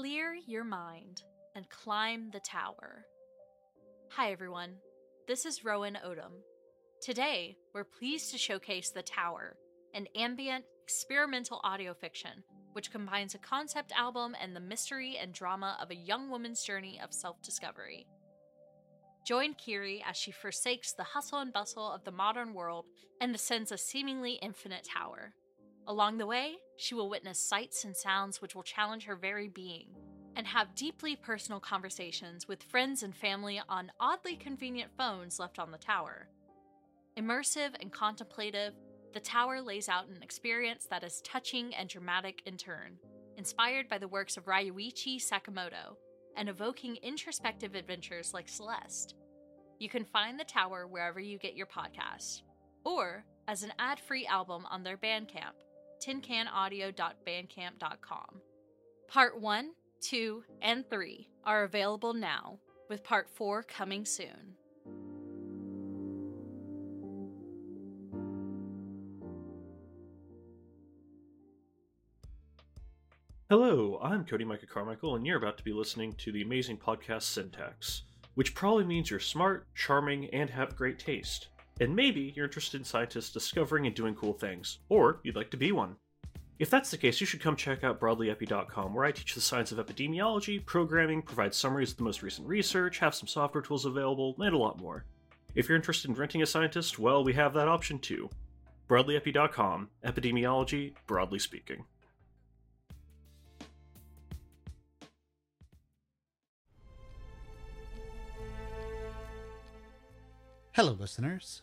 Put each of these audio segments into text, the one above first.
Clear your mind and climb the tower. Hi, everyone. This is Rowan Odom. Today, we're pleased to showcase The Tower, an ambient, experimental audio fiction which combines a concept album and the mystery and drama of a young woman's journey of self discovery. Join Kiri as she forsakes the hustle and bustle of the modern world and ascends a seemingly infinite tower. Along the way, she will witness sights and sounds which will challenge her very being, and have deeply personal conversations with friends and family on oddly convenient phones left on the tower. Immersive and contemplative, the tower lays out an experience that is touching and dramatic in turn, inspired by the works of Ryuichi Sakamoto, and evoking introspective adventures like Celeste. You can find the tower wherever you get your podcasts, or as an ad free album on their Bandcamp tincanaudio.bandcamp.com. Part 1, 2, and 3 are available now, with Part 4 coming soon. Hello, I'm Cody Micah Carmichael, and you're about to be listening to the amazing podcast Syntax, which probably means you're smart, charming, and have great taste. And maybe you're interested in scientists discovering and doing cool things, or you'd like to be one. If that's the case, you should come check out broadlyepi.com, where I teach the science of epidemiology, programming, provide summaries of the most recent research, have some software tools available, and a lot more. If you're interested in renting a scientist, well, we have that option too. Broadlyepi.com, epidemiology, broadly speaking. Hello, listeners.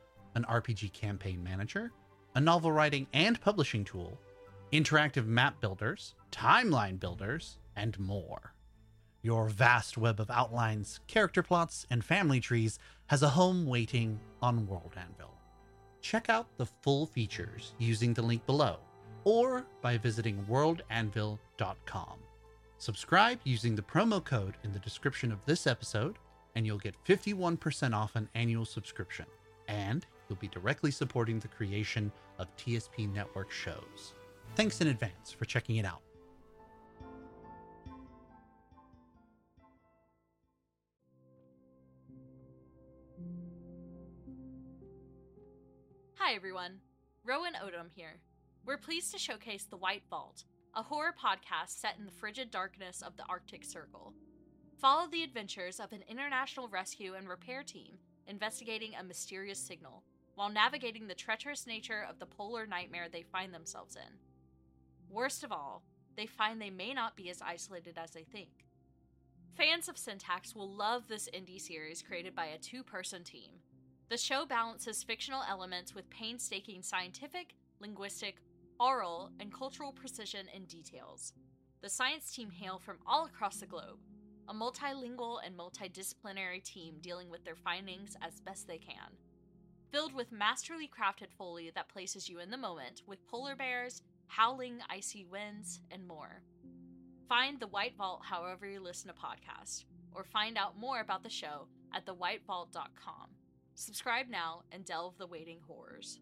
an RPG campaign manager, a novel writing and publishing tool, interactive map builders, timeline builders, and more. Your vast web of outlines, character plots, and family trees has a home waiting on World Anvil. Check out the full features using the link below or by visiting worldanvil.com. Subscribe using the promo code in the description of this episode, and you'll get 51% off an annual subscription. And you'll be directly supporting the creation of TSP Network shows. Thanks in advance for checking it out. Hi, everyone. Rowan Odom here. We're pleased to showcase The White Vault, a horror podcast set in the frigid darkness of the Arctic Circle. Follow the adventures of an international rescue and repair team investigating a mysterious signal while navigating the treacherous nature of the polar nightmare they find themselves in. Worst of all, they find they may not be as isolated as they think. Fans of Syntax will love this indie series created by a two person team. The show balances fictional elements with painstaking scientific, linguistic, oral, and cultural precision and details. The science team hail from all across the globe, a multilingual and multidisciplinary team dealing with their findings as best they can. Filled with masterly crafted foley that places you in the moment with polar bears, howling icy winds, and more. Find The White Vault however you listen to podcasts, or find out more about the show at thewhitevault.com. Subscribe now and delve the waiting horrors.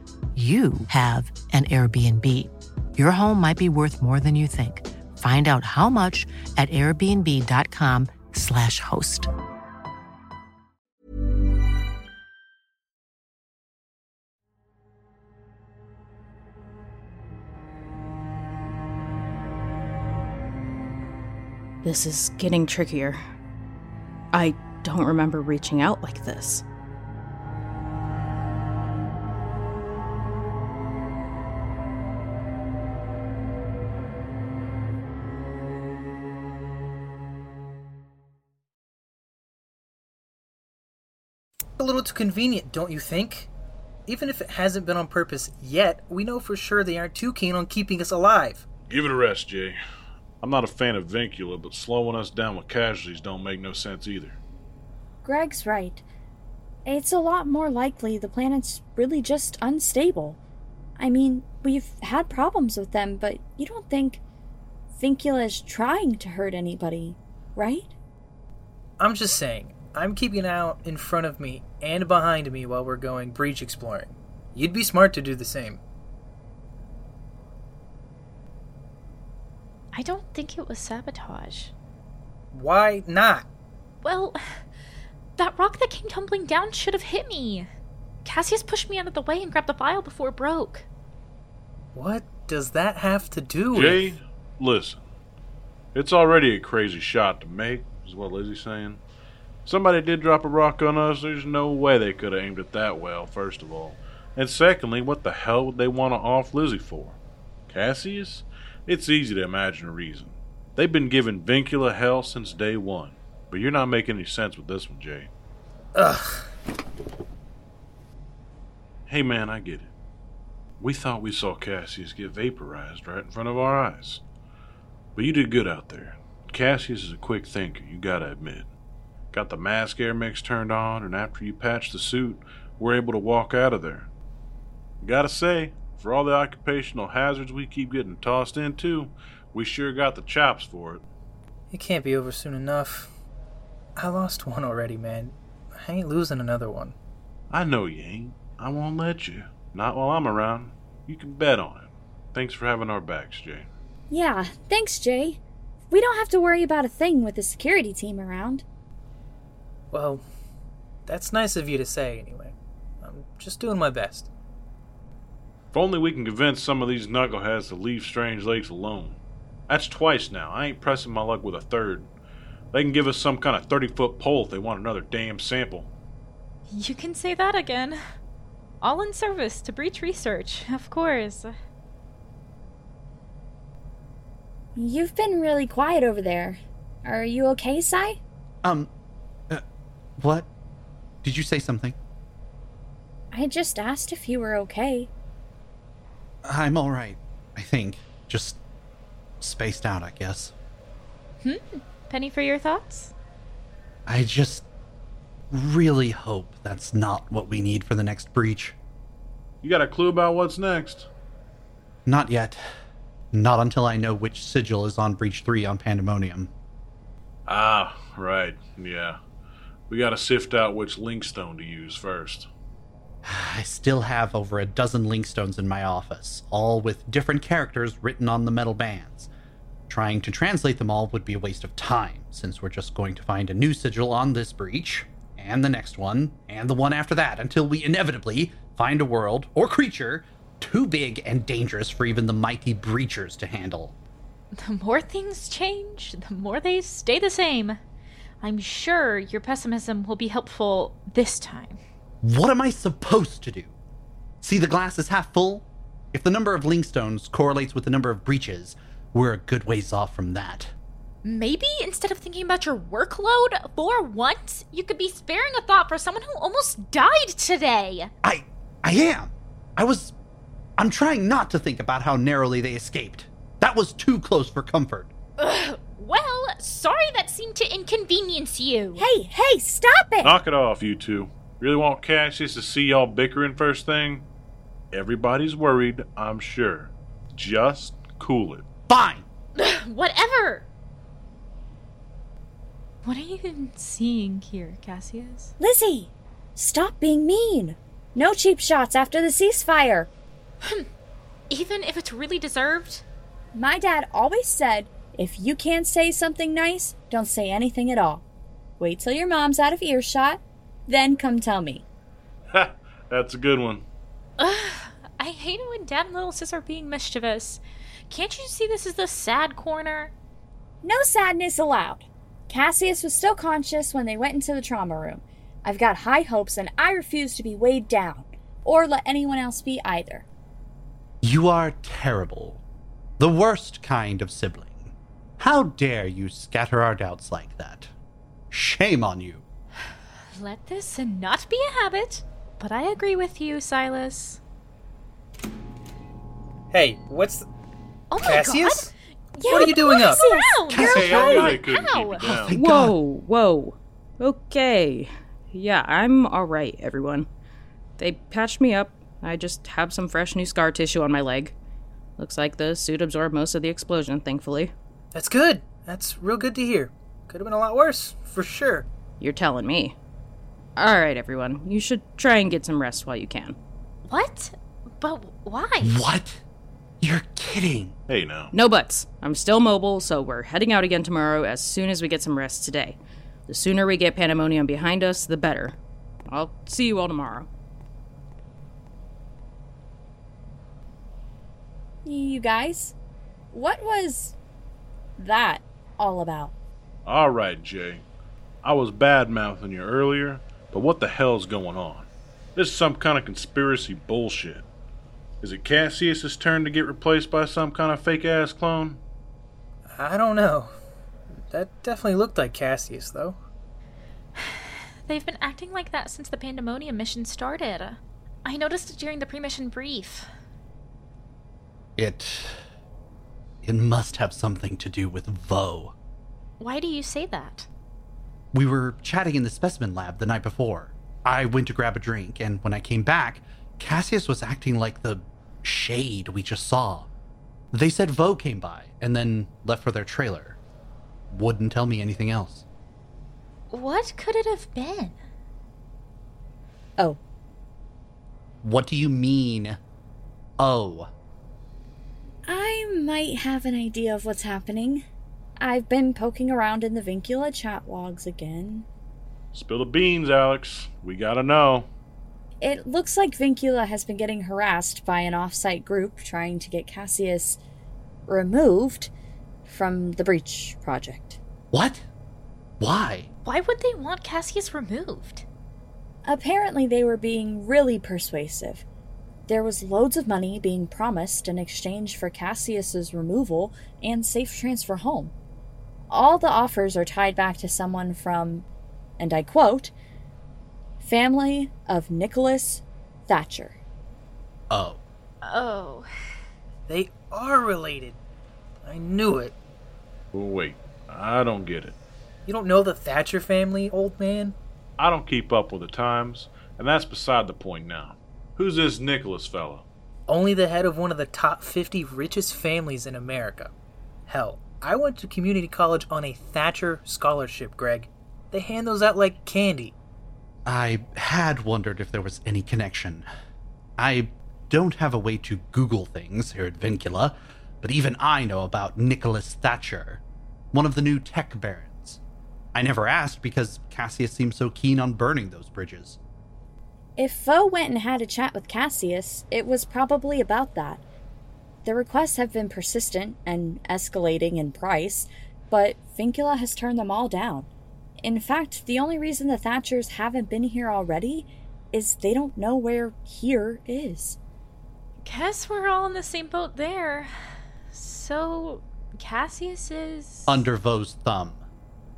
you have an Airbnb. Your home might be worth more than you think. Find out how much at airbnb.com/slash host. This is getting trickier. I don't remember reaching out like this. A little too convenient, don't you think? Even if it hasn't been on purpose yet, we know for sure they aren't too keen on keeping us alive. Give it a rest, Jay. I'm not a fan of Vincula, but slowing us down with casualties don't make no sense either. Greg's right. It's a lot more likely the planet's really just unstable. I mean, we've had problems with them, but you don't think Vincula is trying to hurt anybody, right? I'm just saying, I'm keeping out in front of me and behind me while we're going breach exploring. You'd be smart to do the same. I don't think it was sabotage. Why not? Well, that rock that came tumbling down should have hit me. Cassius pushed me out of the way and grabbed the vial before it broke. What does that have to do with. Jay, listen. It's already a crazy shot to make, is what Lizzie's saying. Somebody did drop a rock on us, there's no way they could have aimed it that well, first of all. And secondly, what the hell would they want to off Lizzie for? Cassius? It's easy to imagine a reason. They've been giving Vincula hell since day one. But you're not making any sense with this one, Jay. Ugh. Hey man, I get it. We thought we saw Cassius get vaporized right in front of our eyes. But you did good out there. Cassius is a quick thinker, you gotta admit. Got the mask air mix turned on, and after you patched the suit, we're able to walk out of there. Gotta say, for all the occupational hazards we keep getting tossed into, we sure got the chops for it. It can't be over soon enough. I lost one already, man. I ain't losing another one. I know you ain't. I won't let you. Not while I'm around. You can bet on it. Thanks for having our backs, Jay. Yeah, thanks, Jay. We don't have to worry about a thing with the security team around. Well, that's nice of you to say, anyway. I'm just doing my best. If only we can convince some of these knuckleheads to leave Strange Lakes alone. That's twice now. I ain't pressing my luck with a third. They can give us some kind of 30 foot pole if they want another damn sample. You can say that again. All in service to breach research, of course. You've been really quiet over there. Are you okay, Sai? Um, what? Did you say something? I just asked if you were okay. I'm alright, I think. Just spaced out, I guess. Hmm? Penny for your thoughts? I just really hope that's not what we need for the next breach. You got a clue about what's next? Not yet. Not until I know which sigil is on Breach 3 on Pandemonium. Ah, right, yeah. We gotta sift out which linkstone to use first. I still have over a dozen linkstones in my office, all with different characters written on the metal bands. Trying to translate them all would be a waste of time, since we're just going to find a new sigil on this breach, and the next one, and the one after that, until we inevitably find a world or creature too big and dangerous for even the mighty breachers to handle. The more things change, the more they stay the same. I'm sure your pessimism will be helpful this time. What am I supposed to do? See the glass is half full? If the number of linkstones correlates with the number of breaches, we're a good ways off from that. Maybe instead of thinking about your workload, for once, you could be sparing a thought for someone who almost died today. I I am. I was I'm trying not to think about how narrowly they escaped. That was too close for comfort. Ugh, sorry that seemed to inconvenience you. Hey, hey, stop it! Knock it off, you two. Really want Cassius to see y'all bickering first thing? Everybody's worried, I'm sure. Just cool it. Fine! Whatever! What are you even seeing here, Cassius? Lizzie, stop being mean. No cheap shots after the ceasefire. Hmm. Even if it's really deserved? My dad always said if you can't say something nice, don't say anything at all. Wait till your mom's out of earshot, then come tell me. Ha! That's a good one. Ugh, I hate it when dad and little sis are being mischievous. Can't you see this is the sad corner? No sadness allowed. Cassius was still conscious when they went into the trauma room. I've got high hopes and I refuse to be weighed down, or let anyone else be either. You are terrible. The worst kind of sibling. How dare you scatter our doubts like that? Shame on you. Let this not be a habit, but I agree with you, Silas. Hey, what's the... Oh my Cassius? god! what are you doing up? Ow, Cassius, Hey, I knew they couldn't Ow. keep it down. Thank Whoa, whoa. Okay. Yeah, I'm alright, everyone. They patched me up. I just have some fresh new scar tissue on my leg. Looks like the suit absorbed most of the explosion, thankfully. That's good. That's real good to hear. Could have been a lot worse, for sure. You're telling me. Alright, everyone. You should try and get some rest while you can. What? But why? What? You're kidding. Hey now. No buts. I'm still mobile, so we're heading out again tomorrow as soon as we get some rest today. The sooner we get Pandemonium behind us, the better. I'll see you all tomorrow. You guys, what was that all about? Alright, Jay. I was bad mouthing you earlier, but what the hell's going on? This is some kind of conspiracy bullshit. Is it Cassius's turn to get replaced by some kind of fake ass clone? I don't know. That definitely looked like Cassius, though. They've been acting like that since the Pandemonium mission started. I noticed it during the pre-mission brief. It. It must have something to do with Vaux. Why do you say that? We were chatting in the specimen lab the night before. I went to grab a drink, and when I came back, Cassius was acting like the shade we just saw. They said Vaux came by and then left for their trailer. Wouldn't tell me anything else. What could it have been? Oh, What do you mean? Oh. I might have an idea of what's happening. I've been poking around in the Vincula chat logs again. Spill the beans, Alyx. We gotta know. It looks like Vincula has been getting harassed by an off-site group trying to get Cassius removed from the Breach project. What? Why? Why would they want Cassius removed? Apparently, they were being really persuasive. There was loads of money being promised in exchange for Cassius's removal and safe transfer home. All the offers are tied back to someone from, and I quote, family of Nicholas Thatcher. Oh. Oh. They are related. I knew it. Wait. I don't get it. You don't know the Thatcher family, old man? I don't keep up with the times, and that's beside the point now. Who's this Nicholas fellow? Only the head of one of the top 50 richest families in America. Hell, I went to community college on a Thatcher scholarship, Greg. They hand those out like candy. I had wondered if there was any connection. I don't have a way to Google things here at Vincula, but even I know about Nicholas Thatcher, one of the new tech barons. I never asked because Cassius seemed so keen on burning those bridges. If Vaux went and had a chat with Cassius, it was probably about that. The requests have been persistent and escalating in price, but Vincula has turned them all down. In fact, the only reason the Thatchers haven't been here already is they don't know where here is. Guess we're all in the same boat there. So, Cassius is. Under Vaux's thumb.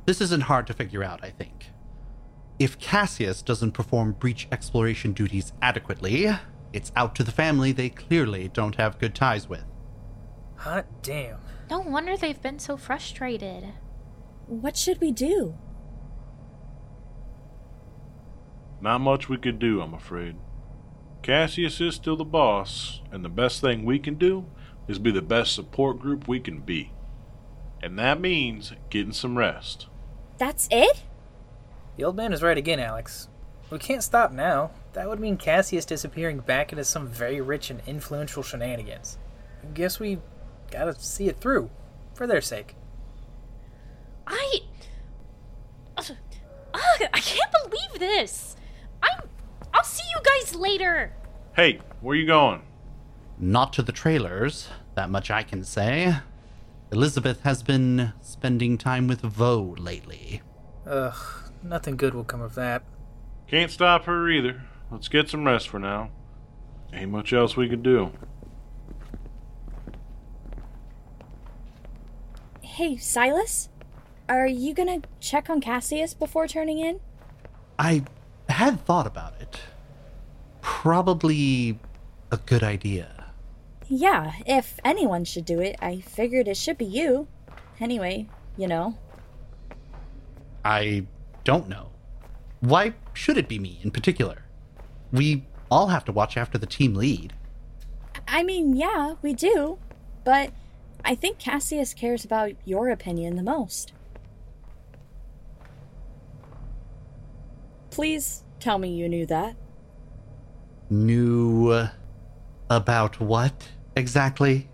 This isn't hard to figure out, I think. If Cassius doesn't perform breach exploration duties adequately, It's out to the family they clearly don't have good ties with. Hot damn. No wonder they've been so frustrated. What should we do? Not much we could do, I'm afraid. Cassius is still the boss, and the best thing we can do is be the best support group we can be. And that means getting some rest. That's it? The old man is right again, Alyx. We can't stop now. That would mean Cassius disappearing back into some very rich and influential shenanigans. I guess we gotta see it through, for their sake. I. Ugh, I can't believe this! I'm. I'll see you guys later! Hey, where you going? Not to the trailers, that much I can say. Elizabeth has been spending time with Vaux lately. Ugh, nothing good will come of that. Can't stop her either. Let's get some rest for now. Ain't much else we could do. Hey, Silas? Are you gonna check on Cassius before turning in? I had thought about it. Probably a good idea. Yeah, if anyone should do it, I figured it should be you. Anyway, you know. I don't know. Why should it be me in particular? We all have to watch after the team lead. I mean, yeah, we do. But I think Cassius cares about your opinion the most. Please tell me you knew that. Knew about what exactly?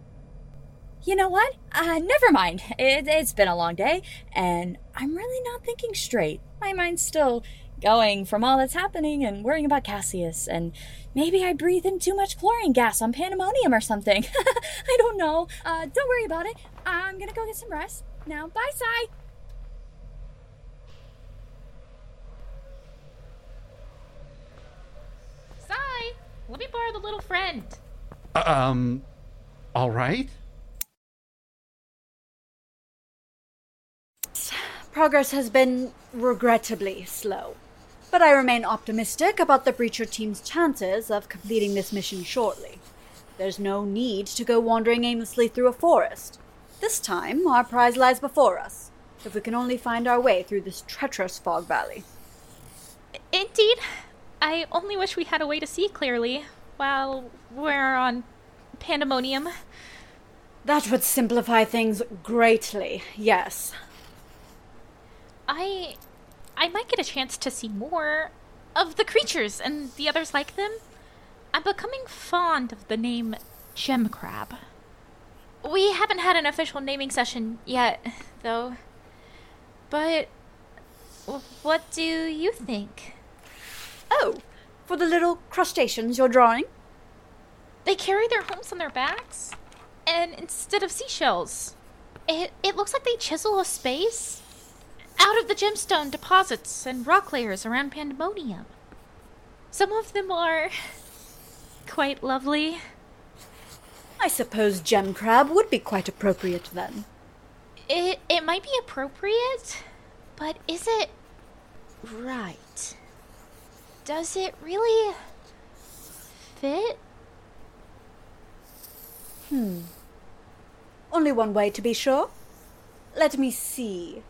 You know what? Uh, never mind. It, it's been a long day, and I'm really not thinking straight. My mind's still going from all that's happening and worrying about Cassius, and maybe I breathe in too much chlorine gas on pandemonium or something. I don't know. Uh, don't worry about it. I'm gonna go get some rest. Now, bye, Sai. Sai, let me borrow the little friend. Um, all right. Progress has been regrettably slow, but I remain optimistic about the Breacher team's chances of completing this mission shortly. There's no need to go wandering aimlessly through a forest. This time, our prize lies before us, if we can only find our way through this treacherous fog valley. Indeed. I only wish we had a way to see clearly while we're on pandemonium. That would simplify things greatly, yes. I I might get a chance to see more of the creatures and the others like them. I'm becoming fond of the name Gem Crab. We haven't had an official naming session yet, though. But what do you think? Oh, for the little crustaceans you're drawing? They carry their homes on their backs, and instead of seashells, it it looks like they chisel a space out of the gemstone deposits and rock layers around Pandemonium. Some of them are quite lovely. I suppose gem crab would be quite appropriate then. It it might be appropriate, but is it right? Does it really fit? Hmm. Only one way to be sure. Let me see.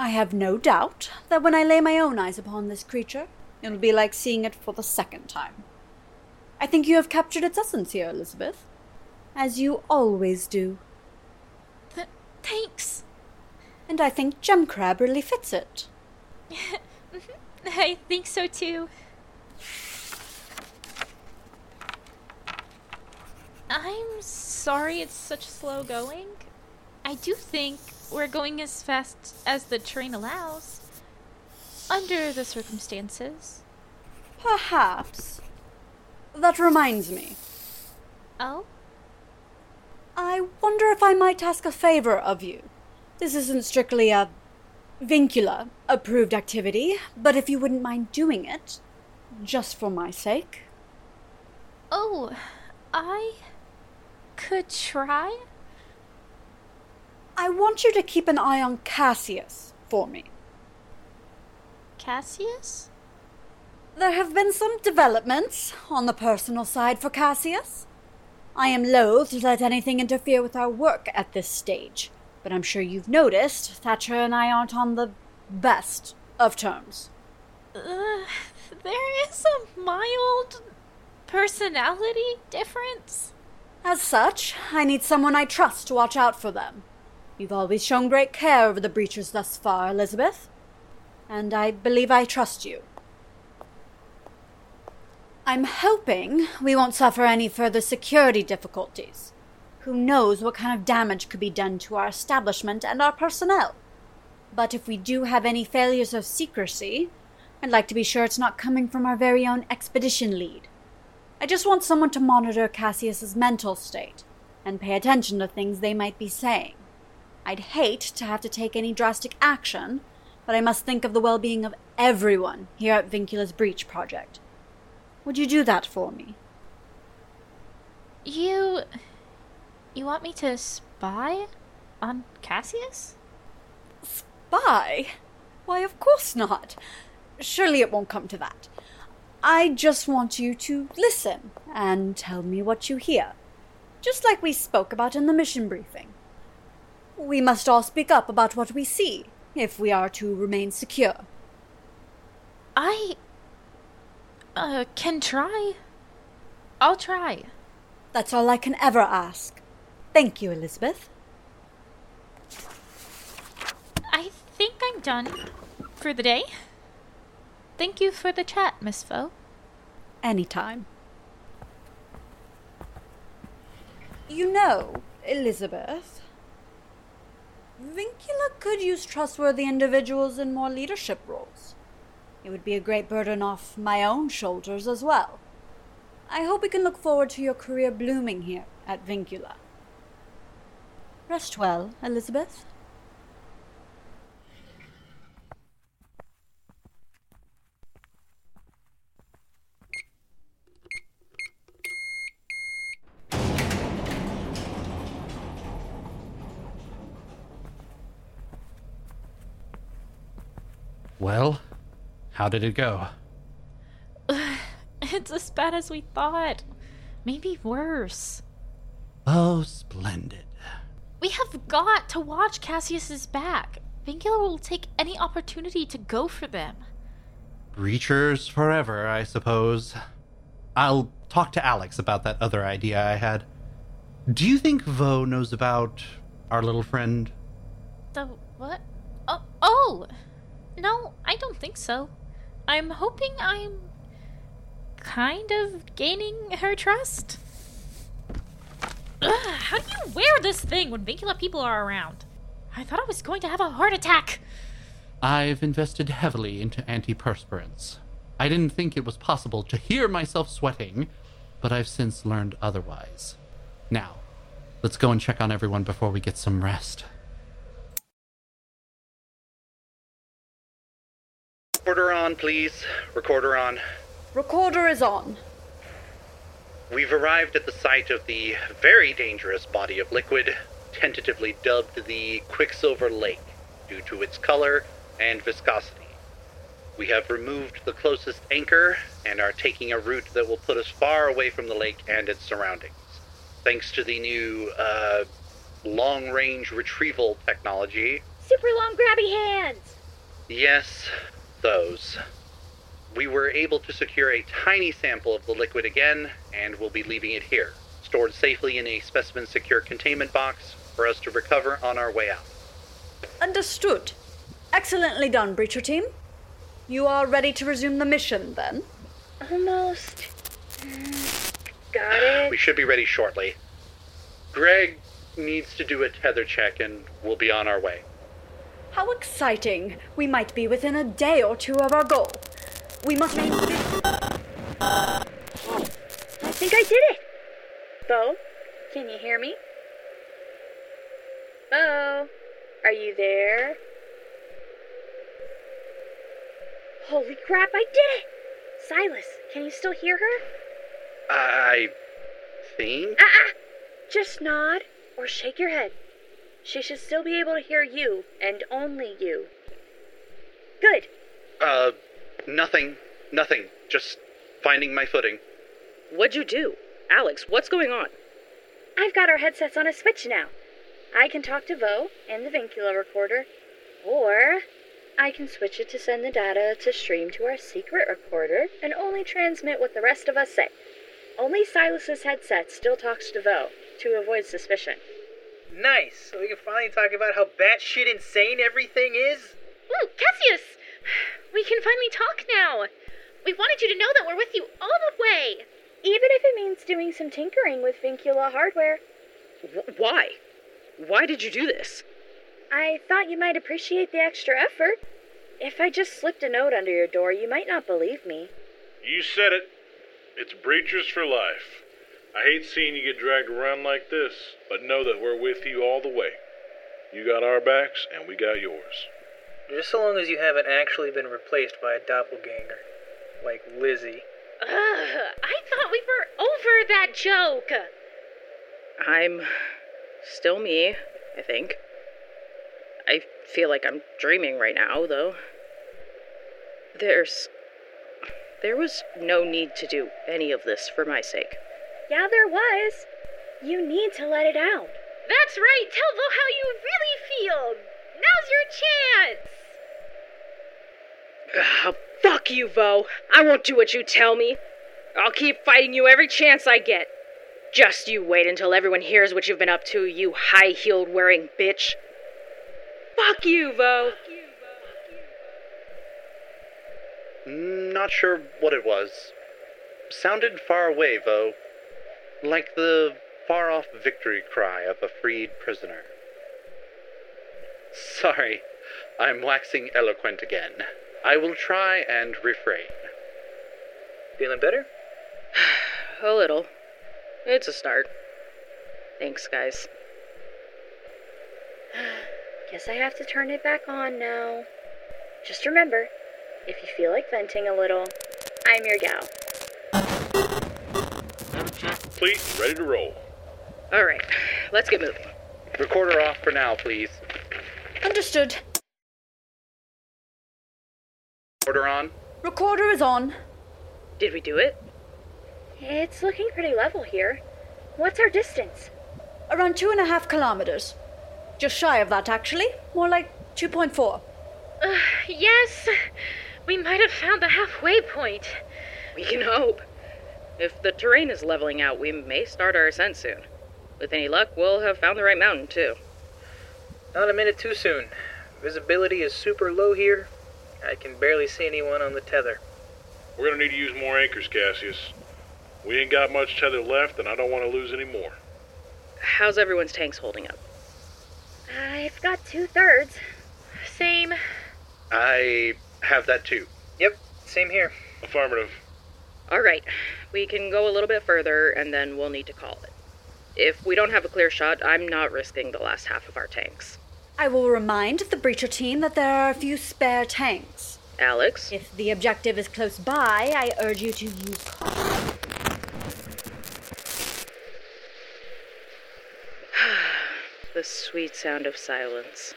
I have no doubt that when I lay my own eyes upon this creature, it'll be like seeing it for the second time. I think you have captured its essence here, Elizabeth. As you always do. Th- thanks. And I think Gem Crab really fits it. I think so too. I'm sorry it's such slow going. I do think we're going as fast as the train allows. Under the circumstances. Perhaps. That reminds me. Oh? I wonder if I might ask a favor of you. This isn't strictly a Vincula approved activity, but if you wouldn't mind doing it, just for my sake. Oh, I could try? I want you to keep an eye on Cassius for me. Cassius? There have been some developments on the personal side for Cassius. I am loath to let anything interfere with our work at this stage, but I'm sure you've noticed Thatcher and I aren't on the best of terms. Uh, there is a mild personality difference. As such, I need someone I trust to watch out for them. You've always shown great care over the breachers thus far, Elizabeth. And I believe I trust you. I'm hoping we won't suffer any further security difficulties. Who knows what kind of damage could be done to our establishment and our personnel? But if we do have any failures of secrecy, I'd like to be sure it's not coming from our very own expedition lead. I just want someone to monitor Cassius's mental state and pay attention to things they might be saying. I'd hate to have to take any drastic action, but I must think of the well being of everyone here at Vincula's Breach Project. Would you do that for me? You. You want me to spy on Cassius? Spy? Why, of course not. Surely it won't come to that. I just want you to listen and tell me what you hear, just like we spoke about in the mission briefing. We must all speak up about what we see if we are to remain secure. I. Uh, can try. I'll try. That's all I can ever ask. Thank you, Elizabeth. I think I'm done for the day. Thank you for the chat, Miss Vaux. Anytime. You know, Elizabeth, Vincula could use trustworthy individuals in more leadership roles. It would be a great burden off my own shoulders as well. I hope we can look forward to your career blooming here at Vincula. Rest well, Elizabeth. Well, how did it go? it's as bad as we thought. Maybe worse. Oh, splendid. We have got to watch Cassius's back. Vincula will take any opportunity to go for them. Breachers forever, I suppose. I'll talk to Alyx about that other idea I had. Do you think Vaux knows about our little friend? The what? Oh, oh! No, I don't think so. I'm hoping I'm kind of gaining her trust. Ugh, how do you wear this thing when Vincula people are around? I thought I was going to have a heart attack. I've invested heavily into antiperspirants. I didn't think it was possible to hear myself sweating, but I've since learned otherwise. Now, let's go and check on everyone before we get some rest. Recorder on, please. Recorder on. Recorder is on. We've arrived at the site of the very dangerous body of liquid, tentatively dubbed the Quicksilver Lake, due to its color and viscosity. We have removed the closest anchor and are taking a route that will put us far away from the lake and its surroundings. Thanks to the new, uh, long range retrieval technology. Super long grabby hands! Yes, those. We were able to secure a tiny sample of the liquid again, and we'll be leaving it here, stored safely in a specimen secure containment box for us to recover on our way out. Understood. Excellently done, Breacher Team. You are ready to resume the mission, then? Almost. Mm, got it. We should be ready shortly. Greg needs to do a tether check, and we'll be on our way. How exciting! We might be within a day or two of our goal. We must make. this. I think I did it! Vaux, can you hear me? Vaux, are you there? Holy crap, I did it! Silas, can you still hear her? I think. Ah, ah! Just nod or shake your head. She should still be able to hear you, and only you. Good. Uh, nothing. Nothing. just finding my footing. What'd you do? Alyx, what's going on? I've got our headsets on a switch now. I can talk to Vaux and the Vincula recorder, or I can switch it to send the data to stream to our secret recorder and only transmit what the rest of us say. Only Silas's headset still talks to Vaux to avoid suspicion. Nice. So we can finally talk about how batshit insane everything is. Ooh, Cassius! We can finally talk now. We wanted you to know that we're with you all the way. Even if it means doing some tinkering with Vincula hardware. Wh- why? Why did you do this? I thought you might appreciate the extra effort. If I just slipped a note under your door, you might not believe me. You said it. It's breachers for life. I hate seeing you get dragged around like this, but know that we're with you all the way. You got our backs, and we got yours. Just so long as you haven't actually been replaced by a doppelganger. Like Lizzie. Ugh, I thought we were over that joke. I'm still me, I think. I feel like I'm dreaming right now, though. There's. There was no need to do any of this for my sake. Yeah, there was. You need to let it out. That's right. Tell Vaux how you really feel. Now's your chance. Ugh, fuck you, Vaux. I won't do what you tell me. I'll keep fighting you every chance I get. Just you wait until everyone hears what you've been up to, you high heeled wearing bitch. Fuck you, Vaux. Mm, not sure what it was. Sounded far away, though. Like the far off victory cry of a freed prisoner. Sorry, I'm waxing eloquent again. I will try and refrain. Feeling better? A little. It's a start. Thanks, guys. Guess I have to turn it back on now. Just remember, if you feel like venting a little, I'm your gal. Complete, ready to roll. All right, let's get moving. Recorder off for now, please. Understood. Recorder on. Recorder is on. Did we do it? It's looking pretty level here. What's our distance? Around two and a half kilometers. Just shy of that, actually. More like 2.4. Uh, yes, we might have found the halfway point. We can hope. If the terrain is leveling out, we may start our ascent soon. With any luck, we'll have found the right mountain, too. Not a minute too soon. Visibility is super low here. I can barely see anyone on the tether. We're gonna need to use more anchors, Cassius. We ain't got much tether left, and I don't want to lose any more. How's everyone's tanks holding up? Uh, I've got two thirds. Same. I have that too. Yep, same here. Affirmative. All right, we can go a little bit further, and then we'll need to call it. If we don't have a clear shot, I'm not risking the last half of our tanks. I will remind the breacher team that there are a few spare tanks. Alyx? If the objective is close by, I urge you to use caution. the sweet sound of silence.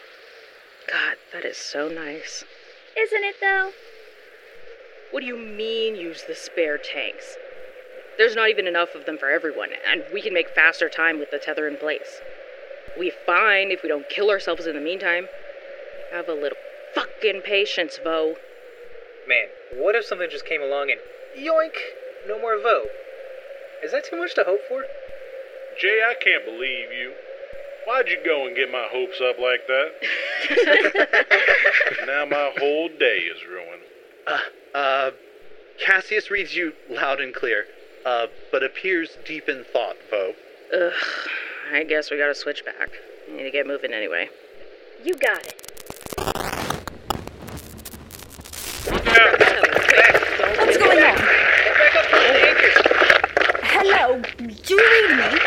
God, that is so nice. Isn't it, though? What do you mean, use the spare tanks? There's not even enough of them for everyone, and we can make faster time with the tether in place. We fine if we don't kill ourselves in the meantime. Have a little fucking patience, Vaux. Man, what if something just came along and yoink, no more Vaux? Is that too much to hope for? Jay, I can't believe you. Why'd you go and get my hopes up like that? now my whole day is ruined. Uh, uh, Cassius reads you loud and clear, uh, but appears deep in thought, Vaux. Ugh, I guess we gotta switch back. We need to get moving anyway. You got it. What's going on? Hello, do you read me?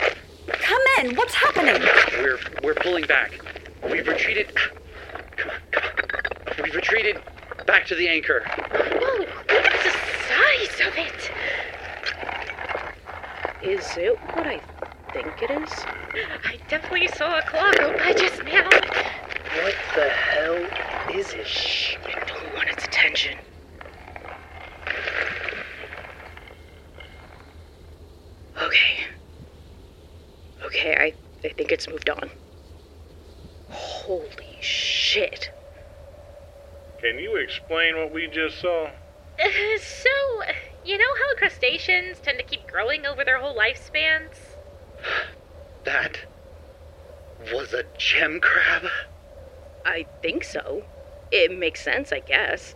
Come in, what's happening? We're we're pulling back. We've retreated. Come on, come on. We've retreated Back to the anchor. No, look at the size of it. Is it what I think it is? I definitely saw a claw go by just now. What the hell is it? Shh, I don't want its attention. Okay. Okay, I, I think it's moved on. Holy shit. Can you explain what we just saw? Uh, so, you know how crustaceans tend to keep growing over their whole lifespans? That was a gem crab? I think so. It makes sense, I guess.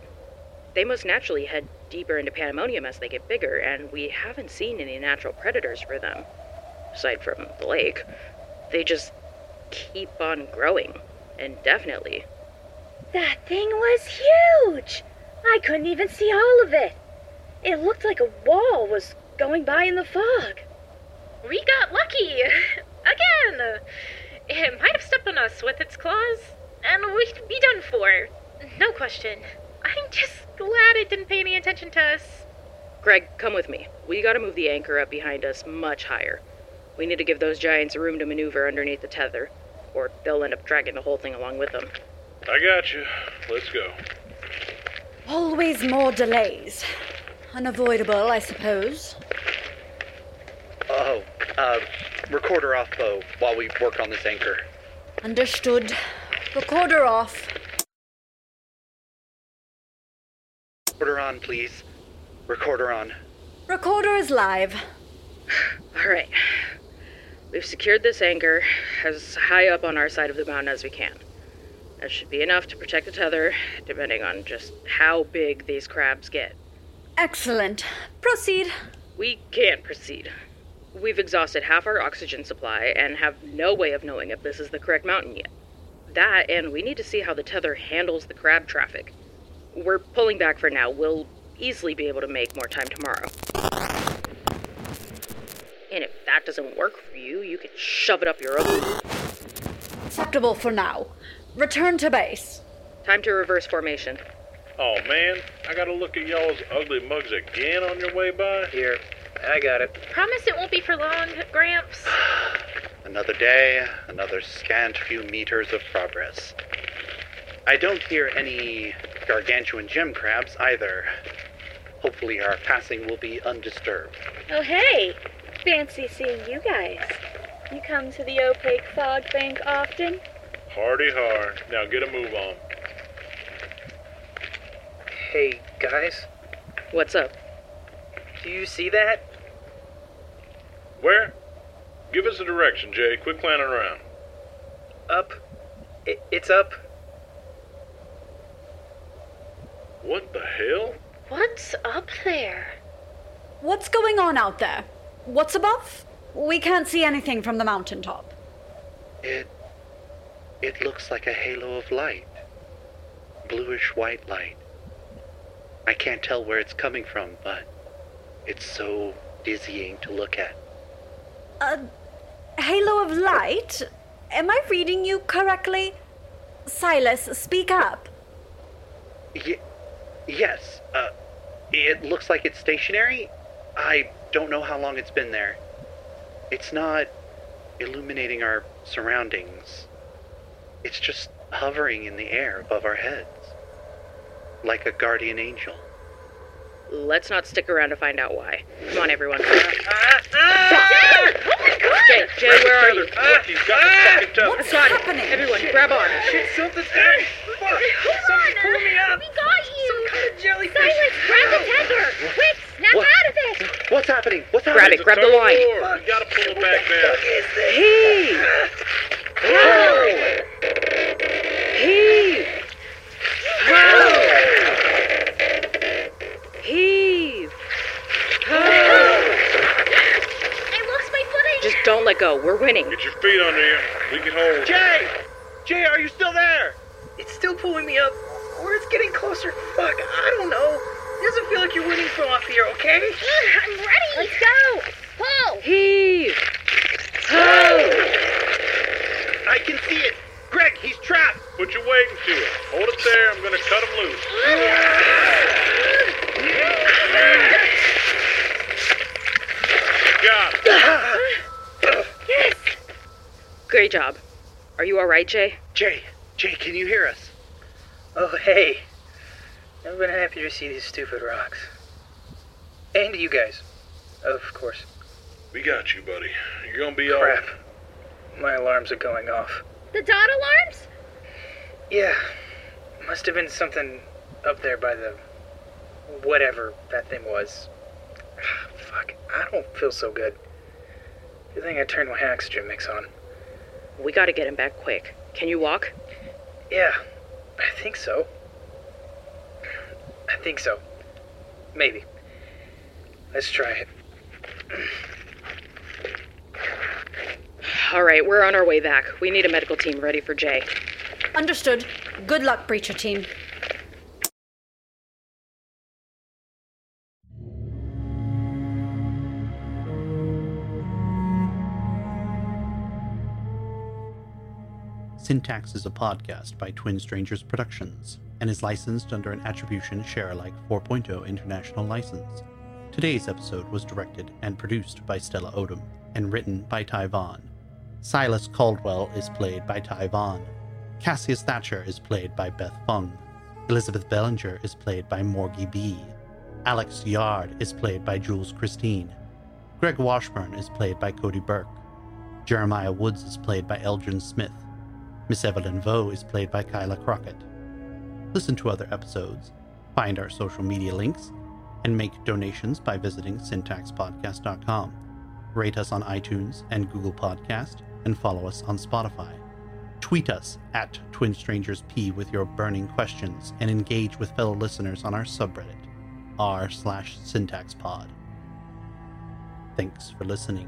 They most naturally head deeper into pandemonium as they get bigger, and we haven't seen any natural predators for them. Aside from the lake, they just keep on growing, indefinitely. That thing was huge! I couldn't even see all of it. It looked like a wall was going by in the fog. We got lucky! Again! It might have stepped on us with its claws, and we'd be done for. No question. I'm just glad it didn't pay any attention to us. Greg, come with me. We gotta move the anchor up behind us much higher. We need to give those giants room to maneuver underneath the tether, or they'll end up dragging the whole thing along with them. I got you. Let's go. Always more delays. Unavoidable, I suppose. Oh, uh, recorder off, Bo, while we work on this anchor. Understood. Recorder off. Recorder on, please. Recorder on. Recorder is live. Alright. We've secured this anchor as high up on our side of the mountain as we can. That should be enough to protect the tether, depending on just how big these crabs get. Excellent. Proceed. We can't proceed. We've exhausted half our oxygen supply and have no way of knowing if this is the correct mountain yet. That, and we need to see how the tether handles the crab traffic. We're pulling back for now. We'll easily be able to make more time tomorrow. And if that doesn't work for you, you can shove it up your own. Acceptable for now. Return to base. Time to reverse formation. Oh man, I gotta look at y'all's ugly mugs again on your way by? Here, I got it. Promise it won't be for long, Gramps. Another day, another scant few meters of progress. I don't hear any gargantuan gem crabs either. Hopefully, our passing will be undisturbed. Oh, hey! Fancy seeing you guys. You come to the opaque fog bank often? Hardy har. Now get a move on. Hey, guys, What's up? do you see that? Where? Give us a direction, Jay. Quit clowning around. Up. I- it's up. What the hell? What's up there? What's going on out there? What's above? We can't see anything from the mountaintop. It. It looks like a halo of light. Bluish white light. I can't tell where it's coming from, but it's so dizzying to look at. A halo of light? Am I reading you correctly? Silas, speak up. Y- yes, uh, it looks like it's stationary. I don't know how long it's been there. It's not illuminating our surroundings. It's just hovering in the air above our heads. Like a guardian angel. Let's not stick around to find out why. Come on, everyone. Dad! Oh my god! Jay, Jay, where are you? Quick, he's got the fucking tether. What's Got it. happening? Everyone, grab on. Shit, something's happening. Fuck. Something's pulling me up. We got you! Some kind of jellyfish. Silas, grab the tether! Quick, snap What? out of it! What's happening? What's happening? Grab it, grab the line. war. You gotta pull it back down. Heave! Heave! Go. We're winning. Get your feet under you. We can hold. Jay! Jay, are you still there? It's still pulling me up. Or it's getting closer. Fuck, I don't know. It doesn't feel like you're winning from up here, okay? I'm ready! Let's go! Pull! Heave! I can see it. Greg, he's trapped. Put your weight into it. Hold it there. I'm gonna cut him loose. Got it. Yes! Great job. Are you alright, Jay? Jay, Jay, can you hear us? Oh, hey. I've been happy to see these stupid rocks. And you guys. Of course. We got you, buddy. You're gonna be all Crap. My alarms are going off. The dot alarms? Yeah. Must have been something up there by the. whatever that thing was. Fuck, I don't feel so good. Good thing I turned my oxygen mix on. We gotta get him back quick. Can you walk? Yeah, I think so. I think so. Maybe. Let's try it. All right, we're on our way back. We need a medical team ready for Jay. Understood. Good luck, Breacher team. Syntax is a podcast by Twin Strangers Productions and is licensed under an Attribution Share Alike 4.0 international license. Today's episode was directed and produced by Stella Odom and written by Ty Von. Silas Caldwell is played by Ty Von. Cassius Thatcher is played by Beth Phung. Elizabeth Bellanger is played by Morgie Bee Alyx Yard is played by Jules Christine. Greg Washburn is played by Cody Burke. Jeremiah Woods is played by Elgin Smith. Miss Evelyn Vaux is played by Kaila Crockett. Listen to other episodes, find our social media links, and make donations by visiting syntaxpodcast.com. Rate us on iTunes and Google Podcast, and follow us on Spotify. Tweet us at Twin Strangers P with your burning questions and engage with fellow listeners on our subreddit, r slash syntaxpod. Thanks for listening.